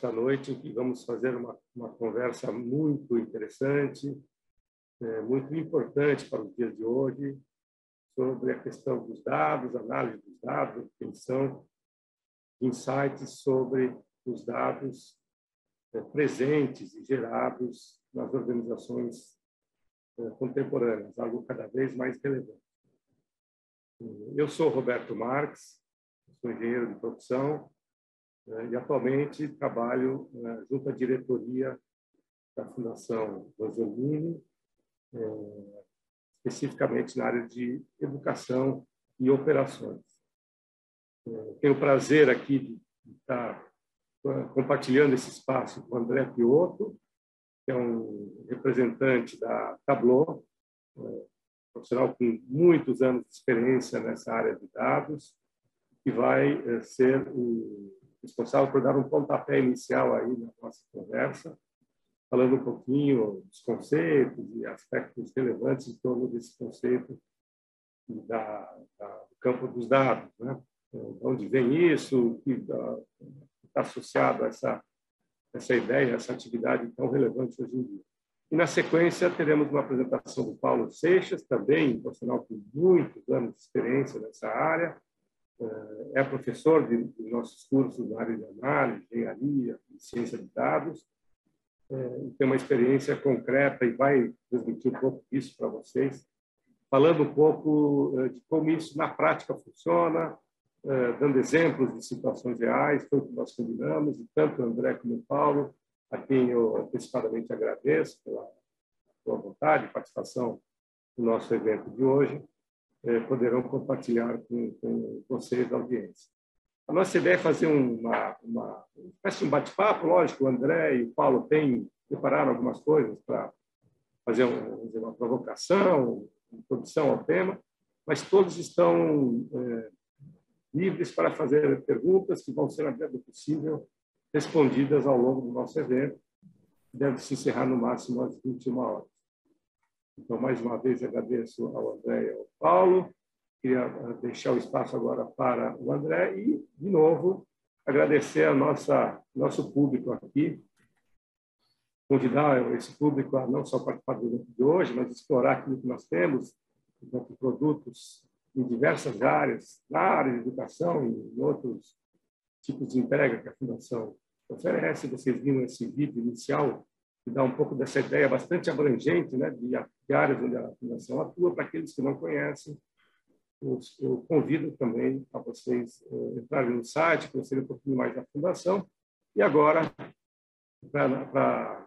esta noite, em que vamos fazer uma, uma conversa muito interessante, é, muito importante para o dia de hoje, sobre a questão dos dados, análise dos dados, obtenção insights sobre os dados é, presentes e gerados nas organizações é, contemporâneas, algo cada vez mais relevante. Eu sou Roberto Marques, sou engenheiro de produção e atualmente trabalho junto à diretoria da Fundação Rosolini, especificamente na área de educação e operações. Tenho o prazer aqui de estar compartilhando esse espaço com o André Piotto, que é um representante da Tableau, é, profissional com muitos anos de experiência nessa área de dados, que vai é, ser o responsável por dar um pontapé inicial aí na nossa conversa, falando um pouquinho dos conceitos e aspectos relevantes em torno desse conceito da, da, do campo dos dados, né? onde vem isso, que está associado a essa, essa ideia, essa atividade tão relevante hoje em dia. E, na sequência, teremos uma apresentação do Paulo Seixas, também um profissional com muitos anos de experiência nessa área, é professor de, de nossos cursos na área de análise, engenharia, ciência de dados, eh, tem uma experiência concreta e vai transmitir um pouco disso para vocês, falando um pouco eh, de como isso na prática funciona, eh, dando exemplos de situações reais, foi o que nós combinamos, e tanto o André como o Paulo, a quem eu antecipadamente agradeço pela sua vontade de participação no nosso evento de hoje, eh, poderão compartilhar com, com vocês, a audiência. A nossa ideia é fazer uma, uma, um bate-papo, lógico, o André e o Paulo têm preparado algumas coisas para fazer um, uma provocação, introdução ao tema, mas todos estão é, livres para fazer perguntas que vão ser, na medida do possível, respondidas ao longo do nosso evento. Deve se encerrar no máximo às 21 horas. Então, mais uma vez, agradeço ao André e ao Paulo. Queria eh, deixar o espaço agora para o André e, de novo, agradecer a nossa nosso público aqui, convidar esse público a não só participar do evento de hoje, mas explorar aquilo que nós temos, enquanto produtos em diversas áreas, na área de educação e em outros tipos de entrega que a Fundação oferece. Vocês viram esse vídeo inicial que dá um pouco dessa ideia bastante abrangente né, de, de áreas onde a Fundação atua. Para aqueles que não conhecem, eu, convido também a vocês uh, entrarem no site, conhecerem um pouquinho mais da Fundação. E agora, para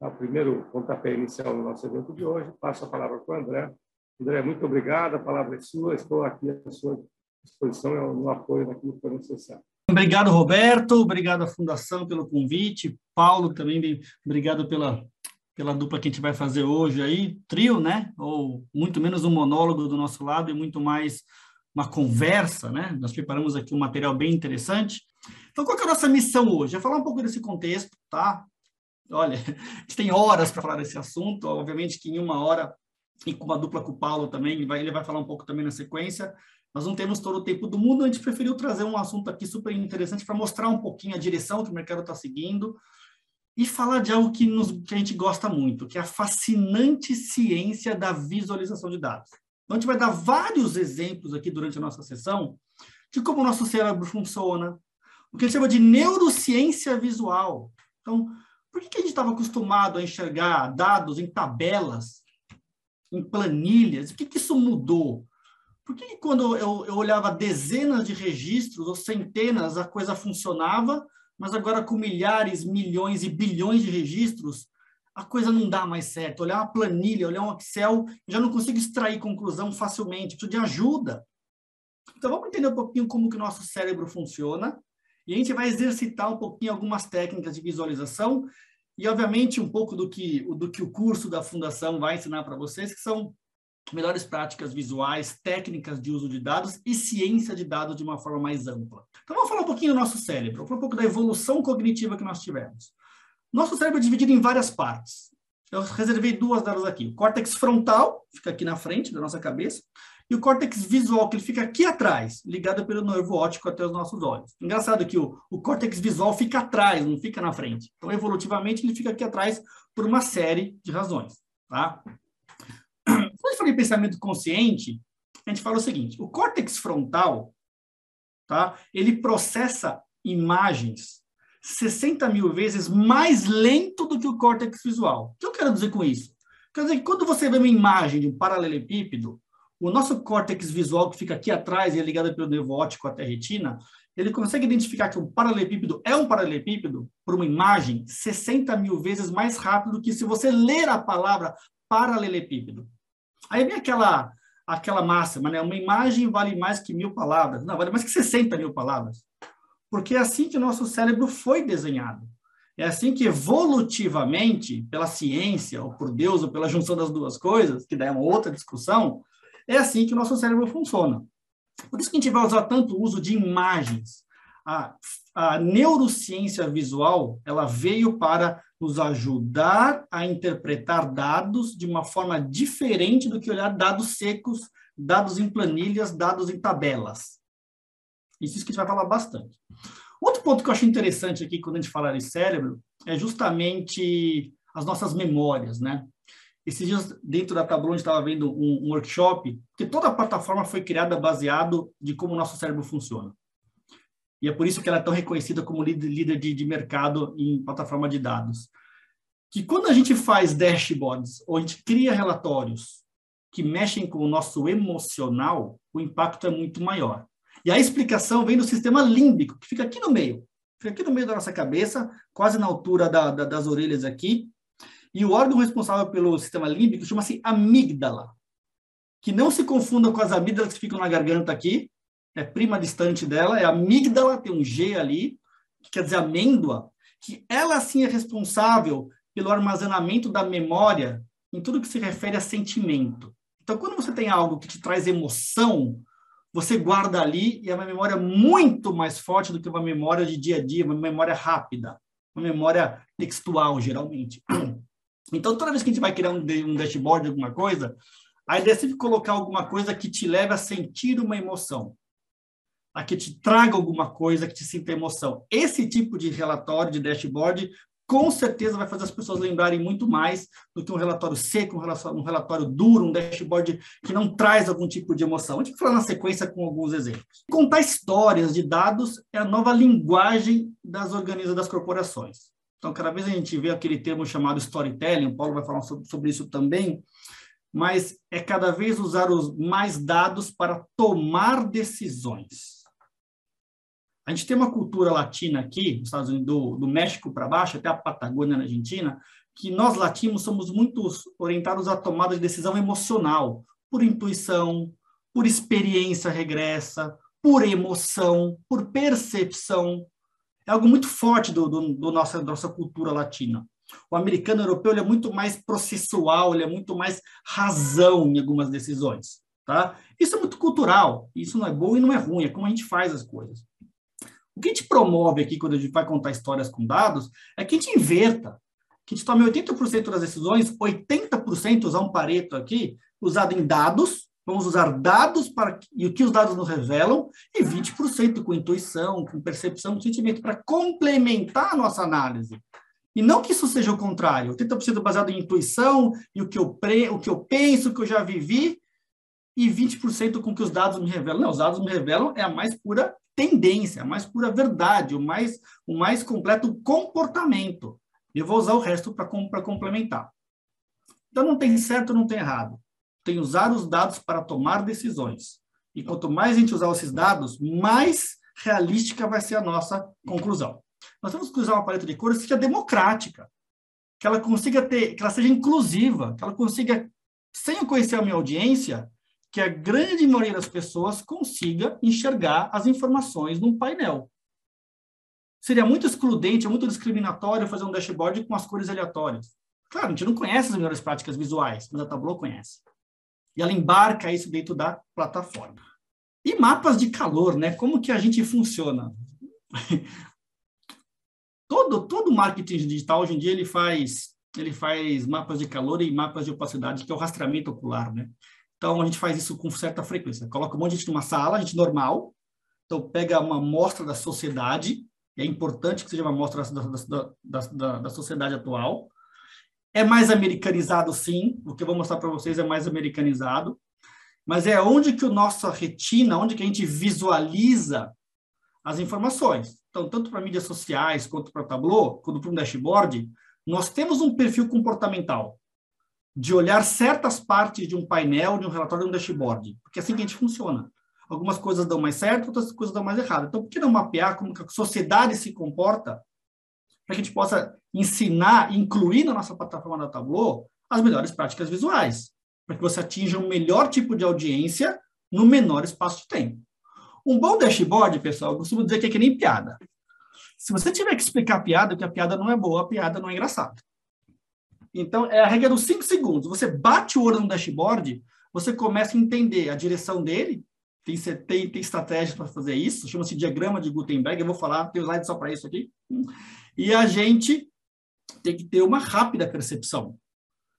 o primeiro pontapé inicial do nosso evento de hoje, passo a palavra para o André, André, muito obrigado, a palavra é sua, estou aqui à sua disposição no apoio daquilo que for necessário. Obrigado, Roberto, obrigado à Fundação pelo convite, Paulo também, obrigado pela, pela dupla que a gente vai fazer hoje aí, trio, né? Ou muito menos um monólogo do nosso lado e muito mais uma conversa, né? Nós preparamos aqui um material bem interessante. Então, qual é a nossa missão hoje? É falar um pouco desse contexto, tá? Olha, a gente tem horas para falar desse assunto, obviamente que em uma hora e com uma dupla com o Paulo também, ele vai, ele vai falar um pouco também na sequência. Nós não temos todo o tempo do mundo, a gente preferiu trazer um assunto aqui super interessante para mostrar um pouquinho a direção que o mercado está seguindo e falar de algo que, nos, que a gente gosta muito, que é a fascinante ciência da visualização de dados. Então, a gente vai dar vários exemplos aqui durante a nossa sessão de como o nosso cérebro funciona, o que a gente chama de neurociência visual. Então, por que a gente estava acostumado a enxergar dados em tabelas em planilhas. O que, que isso mudou? Por que, que quando eu, eu olhava dezenas de registros ou centenas, a coisa funcionava, mas agora com milhares, milhões e bilhões de registros, a coisa não dá mais certo. Olhar uma planilha, olhar um Excel, já não consigo extrair conclusão facilmente, preciso de ajuda. Então vamos entender um pouquinho como que o nosso cérebro funciona e a gente vai exercitar um pouquinho algumas técnicas de visualização e, obviamente, um pouco do que, do que o curso da Fundação vai ensinar para vocês, que são melhores práticas visuais, técnicas de uso de dados e ciência de dados de uma forma mais ampla. Então, vamos falar um pouquinho do nosso cérebro, vamos falar um pouco da evolução cognitiva que nós tivemos. Nosso cérebro é dividido em várias partes. Eu reservei duas delas aqui. O córtex frontal, fica aqui na frente da nossa cabeça, e o córtex visual, que ele fica aqui atrás, ligado pelo nervo óptico até os nossos olhos. Engraçado que o, o córtex visual fica atrás, não fica na frente. Então, evolutivamente, ele fica aqui atrás por uma série de razões. Tá? Falei pensamento consciente, a gente fala o seguinte: o córtex frontal, tá? Ele processa imagens 60 mil vezes mais lento do que o córtex visual. O que eu quero dizer com isso? Quer dizer que quando você vê uma imagem de um paralelepípedo, o nosso córtex visual que fica aqui atrás e é ligado pelo nervo óptico até a retina, ele consegue identificar que um paralelepípedo é um paralelepípedo por uma imagem 60 mil vezes mais rápido do que se você ler a palavra paralelepípedo. Aí vem aquela aquela máxima, né? Uma imagem vale mais que mil palavras. Não, vale mais que 60 mil palavras. Porque é assim que o nosso cérebro foi desenhado. É assim que evolutivamente, pela ciência, ou por Deus, ou pela junção das duas coisas, que daí é uma outra discussão, é assim que o nosso cérebro funciona. Por isso que a gente vai usar tanto o uso de imagens. A, a neurociência visual, ela veio para nos ajudar a interpretar dados de uma forma diferente do que olhar dados secos, dados em planilhas, dados em tabelas. Isso, isso que a gente vai falar bastante. Outro ponto que eu acho interessante aqui quando a gente fala de cérebro é justamente as nossas memórias, né? Esses dias, dentro da Tableau, a gente estava vendo um, um, workshop, que toda a plataforma foi criada baseado de como o nosso cérebro funciona. E é por isso que ela é tão reconhecida como líder, de, de mercado em plataforma de dados. Que quando a gente faz dashboards, ou a gente cria relatórios que mexem com o nosso emocional, o impacto é muito maior. E a explicação vem do sistema límbico, que fica aqui no meio. Fica aqui no meio da nossa cabeça, quase na altura da, da, das orelhas aqui, e o órgão responsável pelo sistema límbico chama-se amígdala, que não se confunda com as amígdalas que ficam na garganta aqui, é prima distante dela, é amígdala, tem um G ali, que quer dizer amêndoa, que ela sim é responsável pelo armazenamento da memória em tudo que se refere a sentimento. Então, quando você tem algo que te traz emoção, você guarda ali e é uma memória muito mais forte do que uma memória de dia a dia, uma memória rápida, uma memória textual, geralmente. Então, toda vez que a gente vai criar um, um dashboard, alguma coisa, a ideia é sempre colocar alguma coisa que te leve a sentir uma emoção, a que te traga alguma coisa que te sinta emoção. Esse tipo de relatório, de dashboard, com certeza vai fazer as pessoas lembrarem muito mais do que um relatório seco, um relatório, um relatório duro, um dashboard que não traz algum tipo de emoção. A gente vai falar na sequência com alguns exemplos. Contar histórias de dados é a nova linguagem das organizações das corporações. Então, cada vez a gente vê aquele termo chamado storytelling, o Paulo vai falar sobre, sobre isso também, mas é cada vez usar os mais dados para tomar decisões. A gente tem uma cultura latina aqui, nos Estados Unidos, do, do México para baixo, até a Patagônia na Argentina, que nós latinos somos muito orientados à tomada de decisão emocional, por intuição, por experiência regressa, por emoção, por percepção é algo muito forte do, do, do nossa, da nossa cultura latina. O americano europeu ele é muito mais processual, ele é muito mais razão em algumas decisões. Tá? Isso é muito cultural, isso não é bom e não é ruim, é como a gente faz as coisas. O que a gente promove aqui quando a gente vai contar histórias com dados é que a gente inverta, que a gente tome 80% das decisões, 80% usar um pareto aqui, usado em dados, Vamos usar dados para e o que os dados nos revelam e 20% com intuição, com percepção, com sentimento para complementar a nossa análise. E não que isso seja o contrário, 80% baseado em intuição e o que eu pre, o que eu penso, o que eu já vivi e 20% com que os dados me revelam. Não, os dados me revelam é a mais pura tendência, a mais pura verdade, o mais o mais completo comportamento. Eu vou usar o resto para complementar. Então não tem certo, não tem errado tem usar os dados para tomar decisões. E quanto mais a gente usar esses dados, mais realística vai ser a nossa conclusão. Nós temos que usar uma paleta de cores que seja democrática, que ela consiga ter, que ela seja inclusiva, que ela consiga, sem eu conhecer a minha audiência, que a grande maioria das pessoas consiga enxergar as informações num painel. Seria muito excludente, muito discriminatório fazer um dashboard com as cores aleatórias. Claro, a gente não conhece as melhores práticas visuais, mas a Tableau conhece. E ela embarca isso dentro da plataforma. E mapas de calor, né? Como que a gente funciona? todo todo marketing digital hoje em dia ele faz ele faz mapas de calor e mapas de opacidade, que é o rastreamento ocular, né? Então, a gente faz isso com certa frequência. Coloca um monte de gente numa sala, gente normal. Então, pega uma amostra da sociedade. É importante que seja uma amostra da, da, da, da, da sociedade atual. É mais americanizado, sim. O que eu vou mostrar para vocês é mais americanizado. Mas é onde que o nossa retina, onde que a gente visualiza as informações. Então, tanto para mídias sociais, quanto para Tableau, quanto para um dashboard, nós temos um perfil comportamental de olhar certas partes de um painel, de um relatório, de um dashboard. Porque é assim que a gente funciona. Algumas coisas dão mais certo, outras coisas dão mais errado. Então, por que não mapear como a sociedade se comporta para que a gente possa ensinar, incluir na nossa plataforma da Tableau as melhores práticas visuais, para que você atinja o um melhor tipo de audiência no menor espaço de tempo. Um bom dashboard, pessoal, eu costumo dizer que é que nem piada. Se você tiver que explicar a piada, que a piada não é boa, a piada não é engraçada. Então, é a regra dos cinco segundos. Você bate o olho no dashboard, você começa a entender a direção dele, tem, tem, tem estratégia para fazer isso, chama-se diagrama de Gutenberg, eu vou falar, tem slide só para isso aqui. E a gente tem que ter uma rápida percepção.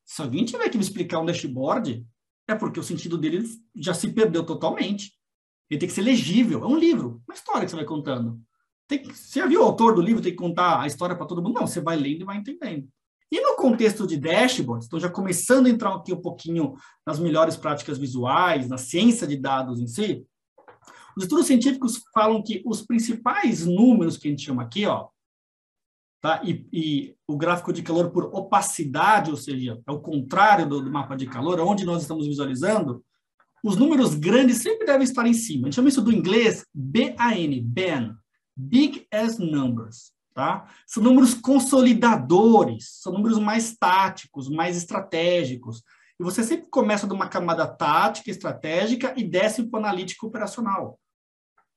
Se alguém tiver que me explicar um dashboard, é porque o sentido dele já se perdeu totalmente. Ele tem que ser legível. É um livro, uma história que você vai contando. Tem que, você já viu o autor do livro, tem que contar a história para todo mundo? Não, você vai lendo e vai entendendo. E no contexto de dashboards, estou já começando a entrar aqui um pouquinho nas melhores práticas visuais, na ciência de dados em si. Os estudos científicos falam que os principais números que a gente chama aqui, ó, tá? E, e o gráfico de calor por opacidade, ou seja, é o contrário do, do mapa de calor, onde nós estamos visualizando, os números grandes sempre devem estar em cima. A gente chama isso do inglês BAN, BAN, Big as Numbers. Tá? São números consolidadores, são números mais táticos, mais estratégicos. E você sempre começa de uma camada tática, estratégica e desce para o analítico operacional.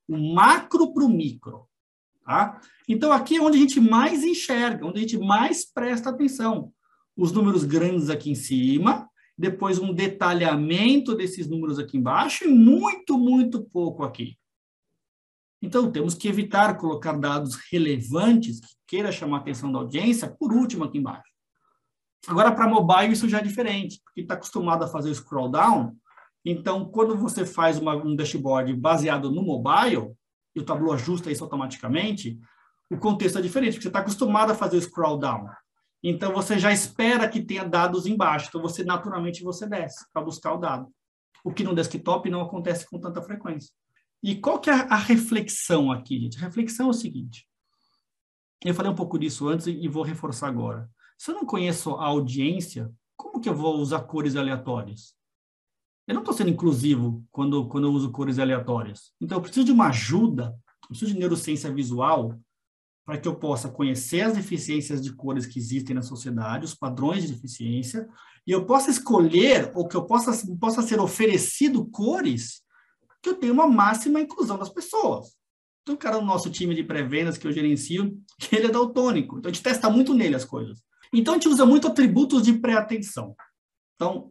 O macro para o micro. Tá? Então, aqui é onde a gente mais enxerga, onde a gente mais presta atenção. Os números grandes aqui em cima, depois um detalhamento desses números aqui embaixo e muito, muito pouco aqui. Então, temos que evitar colocar dados relevantes que queira chamar a atenção da audiência por último aqui embaixo. Agora, para mobile, isso já é diferente, porque está acostumado a fazer o scroll down. Então, quando você faz uma, um dashboard baseado no mobile, e o Tableau ajusta isso automaticamente, o contexto é diferente, porque você está acostumado a fazer o scroll down. Então, você já espera que tenha dados embaixo. Então, você naturalmente você desce para buscar o dado. O que no desktop não acontece com tanta frequência. E qual que é a reflexão aqui, gente? A reflexão é o seguinte. Eu falei um pouco disso antes e vou reforçar agora. Se eu não conheço a audiência, como que eu vou usar cores aleatórias? Eu não estou sendo inclusivo quando, quando eu uso cores aleatórias. Então, eu preciso de uma ajuda, eu preciso de neurociência visual para que eu possa conhecer as deficiências de cores que existem na sociedade, os padrões de deficiência, e eu possa escolher, ou que eu possa, possa ser oferecido cores que eu tenha uma máxima inclusão das pessoas. Então, o cara no nosso time de pré-vendas que eu gerencio, ele é daltônico. Então, a gente testa muito nele as coisas. Então, a gente usa muito atributos de pré-atenção. Então,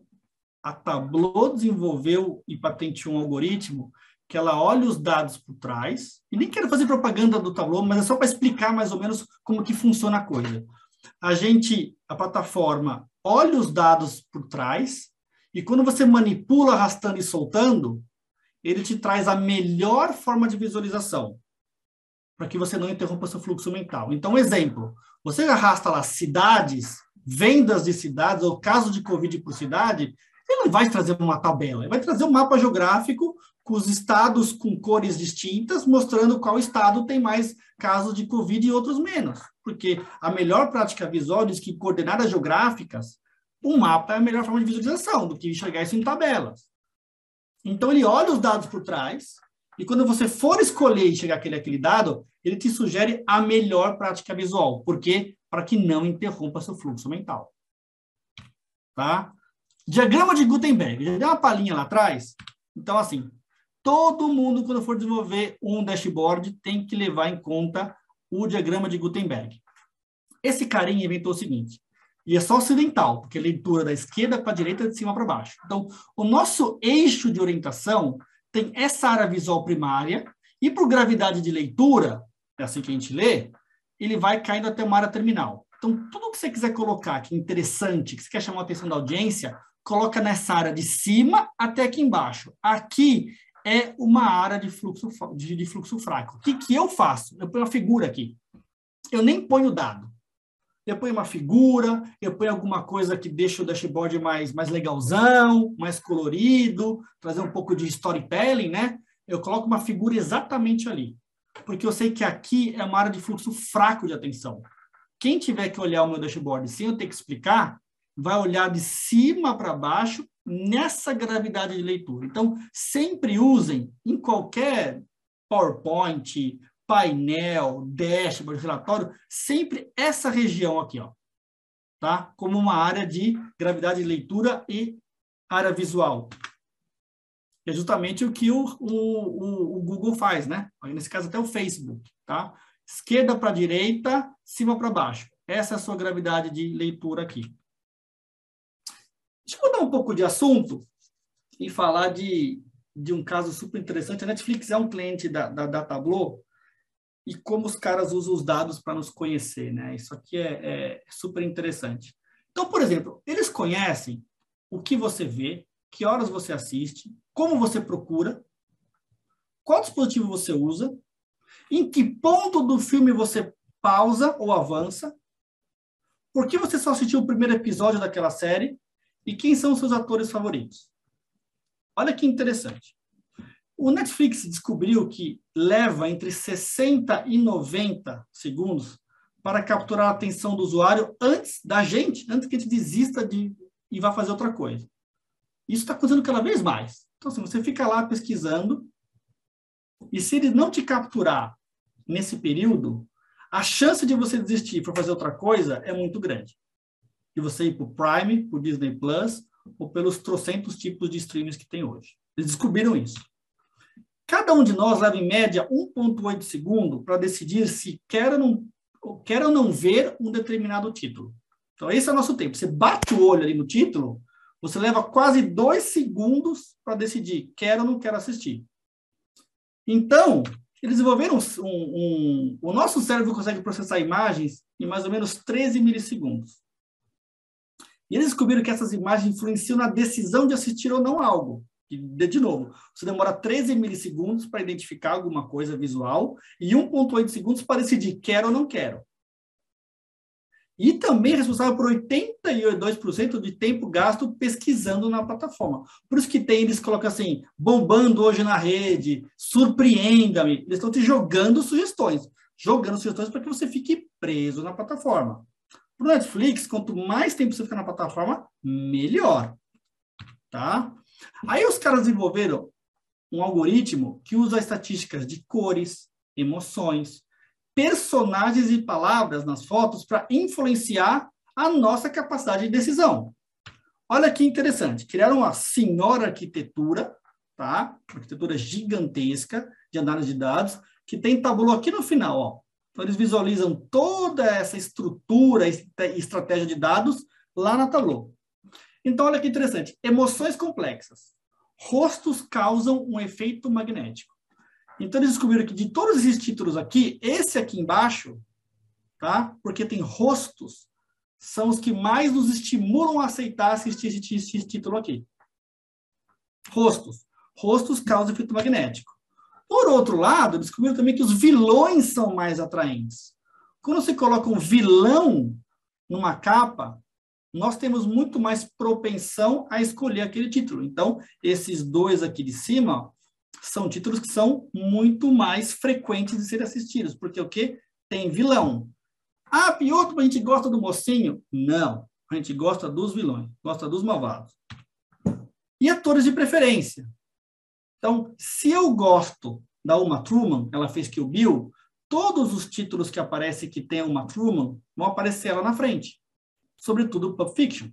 a Tableau desenvolveu e patenteou um algoritmo que ela olha os dados por trás, e nem quero fazer propaganda do Tableau, mas é só para explicar mais ou menos como que funciona a coisa. A gente, a plataforma, olha os dados por trás, e quando você manipula arrastando e soltando, ele te traz a melhor forma de visualização, para que você não interrompa seu fluxo mental. Então, exemplo, você arrasta lá cidades, vendas de cidades, ou caso de Covid por cidade, ele não vai trazer uma tabela, ele vai trazer um mapa geográfico com os estados com cores distintas, mostrando qual estado tem mais casos de Covid e outros menos. Porque a melhor prática visual diz que coordenadas geográficas, um mapa é a melhor forma de visualização do que enxergar isso em tabelas. Então, ele olha os dados por trás, e quando você for escolher e chegar aquele, aquele dado, ele te sugere a melhor prática visual. Por quê? Para que não interrompa seu fluxo mental. Tá? Diagrama de Gutenberg. Já deu uma palhinha lá atrás? Então, assim, todo mundo, quando for desenvolver um dashboard, tem que levar em conta o diagrama de Gutenberg. Esse carinha inventou o seguinte: e é só ocidental, porque leitura da esquerda para a direita, de cima para baixo. Então, o nosso eixo de orientação tem essa área visual primária, e por gravidade de leitura, é assim que a gente lê, ele vai caindo até uma área terminal. Então, tudo que você quiser colocar que é interessante, que você quer chamar a atenção da audiência, coloca nessa área de cima até aqui embaixo. Aqui é uma área de fluxo, de, de fluxo fraco. O que, que eu faço? Eu ponho uma figura aqui. Eu nem ponho dado. Eu ponho uma figura, eu ponho alguma coisa que deixa o dashboard mais, mais legalzão, mais colorido, trazer um pouco de storytelling, né? Eu coloco uma figura exatamente ali. Porque eu sei que aqui é uma área de fluxo fraco de atenção. Quem tiver que olhar o meu dashboard sem eu ter que explicar, vai olhar de cima para baixo nessa gravidade de leitura. Então, sempre usem em qualquer PowerPoint, painel, dashboard, relatório, sempre essa região aqui, ó, tá? Como uma área de gravidade de leitura e área visual. É justamente o que o, o, o Google faz, né? Nesse caso, até o Facebook, tá? Esquerda para direita, cima para baixo. Essa é a sua gravidade de leitura aqui. Deixa eu mudar um pouco de assunto e falar de, de um caso super interessante. A Netflix é um cliente da, da, da Tableau e como os caras usam os dados para nos conhecer, né? Isso aqui é, é super interessante. Então, por exemplo, eles conhecem o que você vê, que horas você assiste, como você procura, qual dispositivo você usa, em que ponto do filme você pausa ou avança, por que você só assistiu o primeiro episódio daquela série e quem são os seus atores favoritos? Olha que interessante. O Netflix descobriu que leva entre 60 e 90 segundos para capturar a atenção do usuário antes da gente, antes que a gente desista de e vá fazer outra coisa. Isso está acontecendo cada vez mais. Então, assim, você fica lá pesquisando, e se ele não te capturar nesse período, a chance de você desistir para fazer outra coisa é muito grande de você ir para o Prime, para o Disney Plus, ou pelos trocentos tipos de streams que tem hoje. Eles descobriram isso. Cada um de nós leva, em média, 1,8 segundo para decidir se quer ou, não, quer ou não ver um determinado título. Então, esse é o nosso tempo. Você bate o olho ali no título, você leva quase dois segundos para decidir quer ou não quer assistir. Então, eles desenvolveram um, um, O nosso cérebro consegue processar imagens em mais ou menos 13 milissegundos. E eles descobriram que essas imagens influenciam na decisão de assistir ou não algo. De novo, você demora 13 milissegundos para identificar alguma coisa visual e 1,8 segundos para decidir quero ou não quero. E também é responsável por 82% de tempo gasto pesquisando na plataforma. Por isso que tem, eles colocam assim, bombando hoje na rede, surpreenda-me. Eles estão te jogando sugestões. Jogando sugestões para que você fique preso na plataforma. Para o Netflix, quanto mais tempo você fica na plataforma, melhor. Tá? Aí os caras desenvolveram um algoritmo que usa estatísticas de cores, emoções, personagens e palavras nas fotos para influenciar a nossa capacidade de decisão. Olha que interessante. Criaram uma senhora arquitetura, tá? Uma arquitetura gigantesca de análise de dados, que tem tabulo aqui no final, ó. Então, eles visualizam toda essa estrutura e estratégia de dados lá na Tableau. Então, olha que interessante. Emoções complexas. Rostos causam um efeito magnético. Então, eles descobriram que de todos esses títulos aqui, esse aqui embaixo, tá? Porque tem rostos, são os que mais nos estimulam a aceitar assistir esse, esse título aqui. Rostos. Rostos causam efeito magnético. Por outro lado, descobriram também que os vilões são mais atraentes. Quando você coloca um vilão numa capa, nós temos muito mais propensão a escolher aquele título. Então, esses dois aqui de cima são títulos que são muito mais frequentes de serem assistidos, porque o que tem vilão. Ah, Piotr, a gente gosta do mocinho? Não, a gente gosta dos vilões, gosta dos malvados. E atores de preferência. Então, se eu gosto da Uma Truman, ela fez Kill Bill, todos os títulos que aparecem que tem Uma Truman vão aparecer lá na frente. Sobretudo Pulp Fiction.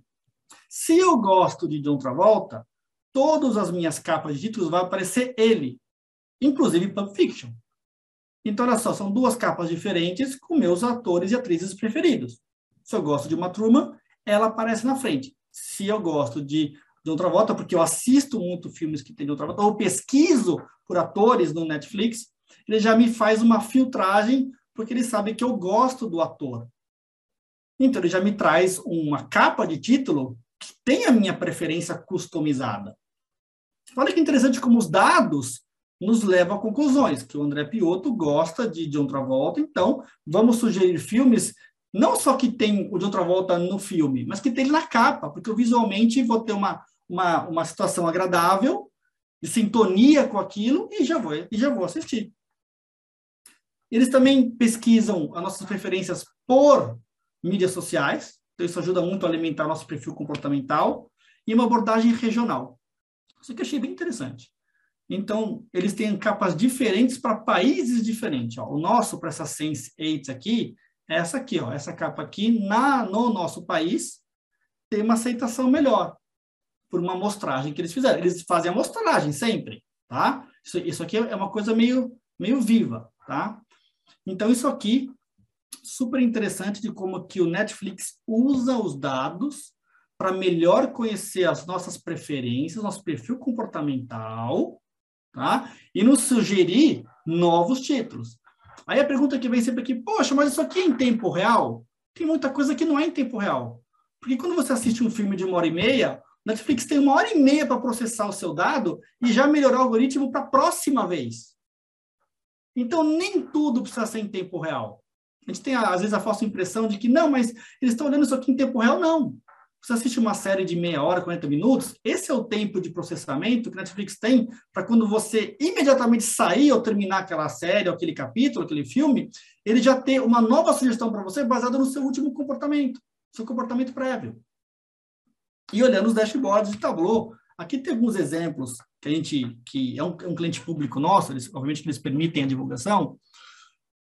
Se eu gosto de John Travolta, todas as minhas capas de títulos vão aparecer ele, inclusive Pulp Fiction. Então, olha só, são duas capas diferentes com meus atores e atrizes preferidos. Se eu gosto de uma Truman, ela aparece na frente. Se eu gosto de de outra volta, porque eu assisto muito filmes que tem de outra volta, ou pesquiso por atores no Netflix, ele já me faz uma filtragem, porque ele sabe que eu gosto do ator. Então, ele já me traz uma capa de título que tem a minha preferência customizada. Olha que interessante como os dados nos levam a conclusões, que o André Piotto gosta de John Travolta, então vamos sugerir filmes não só que tem o John Travolta no filme, mas que tem ele na capa, porque eu visualmente vou ter uma, uma, uma situação agradável, de sintonia com aquilo, e já vou, e já vou assistir. Eles também pesquisam as nossas preferências por mídias sociais, então isso ajuda muito a alimentar nosso perfil comportamental, e uma abordagem regional. Isso que eu achei bem interessante. Então, eles têm capas diferentes para países diferentes. Ó. O nosso, para essa Sense 8 aqui, é essa aqui, ó. Essa capa aqui, na, no nosso país, tem uma aceitação melhor por uma amostragem que eles fizeram. Eles fazem amostragem sempre, tá? Isso, isso aqui é uma coisa meio, meio viva, tá? Então, isso aqui, super interessante de como que o Netflix usa os dados para melhor conhecer as nossas preferências, nosso perfil comportamental, tá? E nos sugerir novos títulos. Aí a pergunta que vem sempre aqui, poxa, mas isso aqui é em tempo real? Tem muita coisa que não é em tempo real. Porque quando você assiste um filme de uma hora e meia, Netflix tem uma hora e meia para processar o seu dado e já melhorar o algoritmo para a próxima vez. Então, nem tudo precisa ser em tempo real. A gente tem, às vezes, a falsa impressão de que, não, mas eles estão olhando isso aqui em tempo real. Não. Você assiste uma série de meia hora, 40 minutos, esse é o tempo de processamento que a Netflix tem para quando você imediatamente sair ou terminar aquela série, aquele capítulo, aquele filme, ele já ter uma nova sugestão para você baseada no seu último comportamento, seu comportamento prévio. E olhando os dashboards de Tableau, aqui tem alguns exemplos que a gente, que é um, é um cliente público nosso, eles, obviamente eles permitem a divulgação,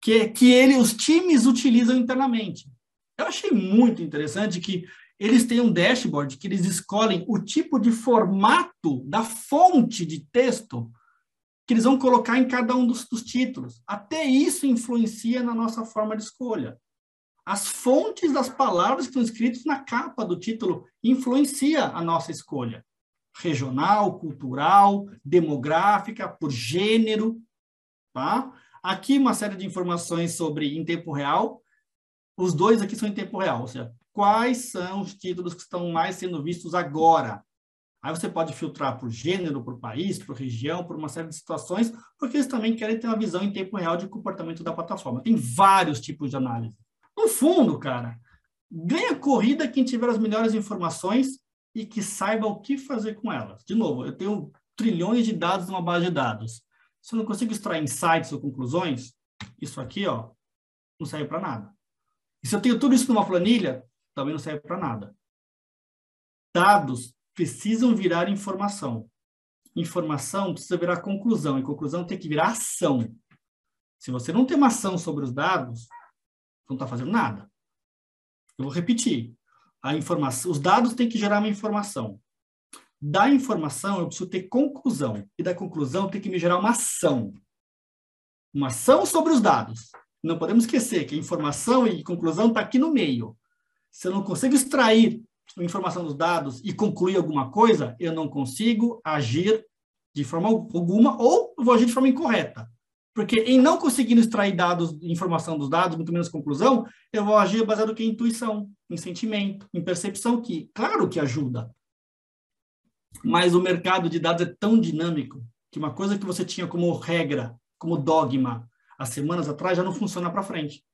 que, que ele, os times utilizam internamente. Eu achei muito interessante que eles têm um dashboard que eles escolhem o tipo de formato da fonte de texto que eles vão colocar em cada um dos, dos títulos. Até isso influencia na nossa forma de escolha. As fontes das palavras que estão escritas na capa do título influencia a nossa escolha. Regional, cultural, demográfica, por gênero, tá? Aqui uma série de informações sobre em tempo real. Os dois aqui são em tempo real, ou seja, quais são os títulos que estão mais sendo vistos agora. Aí você pode filtrar por gênero, por país, por região, por uma série de situações, porque eles também querem ter uma visão em tempo real de comportamento da plataforma. Tem vários tipos de análise. No fundo, cara, ganha corrida quem tiver as melhores informações e que saiba o que fazer com elas. De novo, eu tenho trilhões de dados numa base de dados. Se eu não consigo extrair insights ou conclusões, isso aqui, ó, não serve para nada. E se eu tenho tudo isso numa planilha, também não serve para nada. Dados precisam virar informação. Informação precisa virar conclusão, e conclusão tem que virar ação. Se você não tem uma ação sobre os dados, não está fazendo nada. Eu vou repetir. A informação, os dados têm que gerar uma informação. Da informação, eu preciso ter conclusão. E da conclusão, tem que me gerar uma ação. Uma ação sobre os dados. Não podemos esquecer que informação e conclusão está aqui no meio. Se eu não consigo extrair a informação dos dados e concluir alguma coisa, eu não consigo agir de forma alguma ou vou agir de forma incorreta. Porque em não conseguindo extrair dados, informação dos dados, muito menos conclusão, eu vou agir baseado em intuição, em sentimento, em percepção, que claro que ajuda. Mas o mercado de dados é tão dinâmico que uma coisa que você tinha como regra, como dogma, há semanas atrás, já não funciona para frente.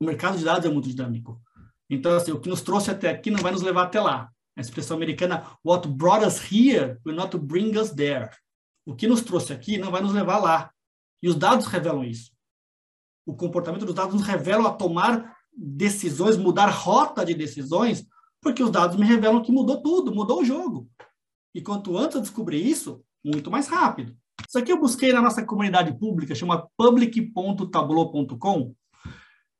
O mercado de dados é muito dinâmico. Então, assim, o que nos trouxe até aqui não vai nos levar até lá. A expressão americana, what brought us here will not bring us there. O que nos trouxe aqui não vai nos levar lá. E os dados revelam isso. O comportamento dos dados nos revela a tomar decisões, mudar rota de decisões, porque os dados me revelam que mudou tudo, mudou o jogo. E quanto antes eu descobrir isso, muito mais rápido. Isso aqui eu busquei na nossa comunidade pública, chama public.tableau.com.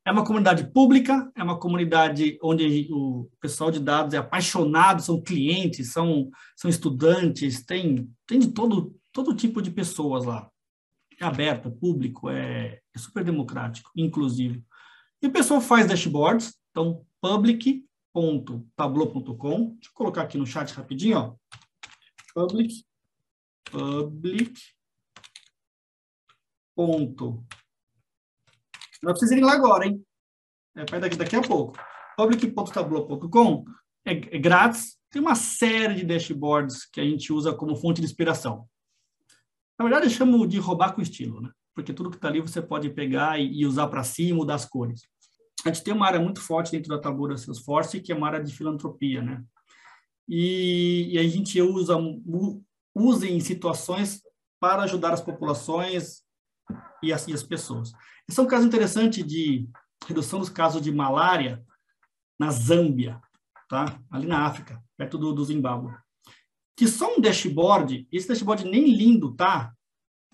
É uma comunidade pública, é uma comunidade onde o pessoal de dados é apaixonado, são clientes, são, são estudantes, tem, tem de todo, todo tipo de pessoas lá. É aberto, é público, é, é super democrático, inclusive. E o pessoal faz dashboards, então public.tableau.com. Deixa eu colocar aqui no chat rapidinho, ó. Public, public, ponto não precisa ir lá agora, hein? é para daqui, daqui a pouco. public.tableau.com é, é grátis, tem uma série de dashboards que a gente usa como fonte de inspiração. Na verdade, eu chamo de roubar com estilo, né? Porque tudo que está ali você pode pegar e, e usar para si e mudar as cores. A gente tem uma área muito forte dentro da Tabura Salesforce, que é uma área de filantropia, né? E, e a gente usa, usa em situações para ajudar as populações e as, e as pessoas. Esse é um caso interessante de redução dos casos de malária na Zâmbia, tá? ali na África, perto do, do Zimbábue. Que só um dashboard, esse dashboard nem lindo tá,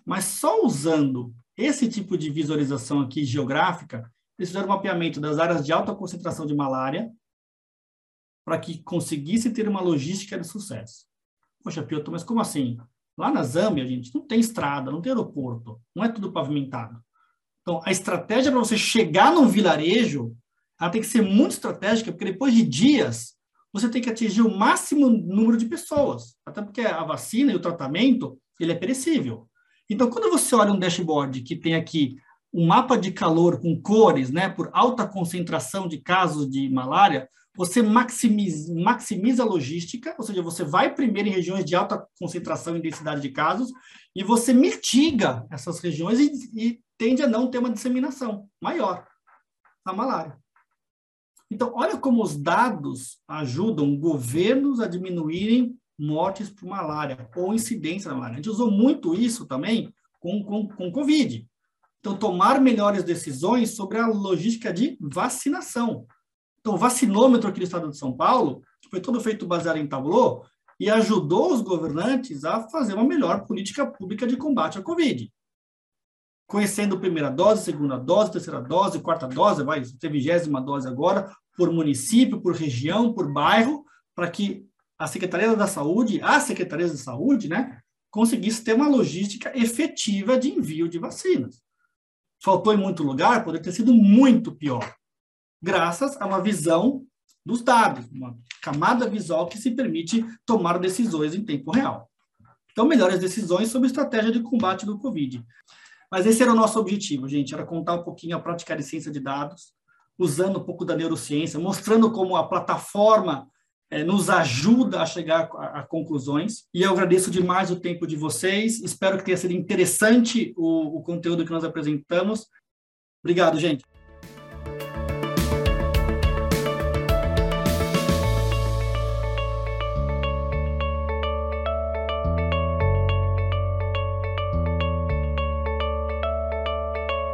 mas só usando esse tipo de visualização aqui geográfica, eles fizeram um mapeamento das áreas de alta concentração de malária para que conseguisse ter uma logística de sucesso. Poxa, Piotr, mas como assim? Lá na Zâmbia, gente, não tem estrada, não tem aeroporto, não é tudo pavimentado. Então, a estratégia para você chegar num vilarejo, ela tem que ser muito estratégica, porque depois de dias, você tem que atingir o máximo número de pessoas. Até porque a vacina e o tratamento, ele é perecível. Então, quando você olha um dashboard que tem aqui um mapa de calor com cores, né, por alta concentração de casos de malária, você maximiza, maximiza a logística, ou seja, você vai primeiro em regiões de alta concentração e densidade de casos, e você mitiga essas regiões e, e tende a não ter uma disseminação maior da malária. Então, olha como os dados ajudam governos a diminuírem mortes por malária ou incidência da malária. A gente usou muito isso também com, com, com Covid. Então, tomar melhores decisões sobre a logística de vacinação. Então, o vacinômetro aqui no estado de São Paulo foi todo feito baseado em Tableau e ajudou os governantes a fazer uma melhor política pública de combate à Covid. Conhecendo primeira dose, segunda dose, terceira dose, quarta dose, vai ter vigésima dose agora, por município, por região, por bairro, para que a Secretaria da Saúde, as secretarias de saúde, né, conseguisse ter uma logística efetiva de envio de vacinas. Faltou em muito lugar, poderia ter sido muito pior graças a uma visão dos dados, uma camada visual que se permite tomar decisões em tempo real. Então, melhores decisões sobre estratégia de combate do Covid. Mas esse era o nosso objetivo, gente, era contar um pouquinho a prática de ciência de dados, usando um pouco da neurociência, mostrando como a plataforma é, nos ajuda a chegar a, a, conclusões. E eu agradeço demais o tempo de vocês, espero que tenha sido interessante o, o conteúdo que nós apresentamos. Obrigado, gente.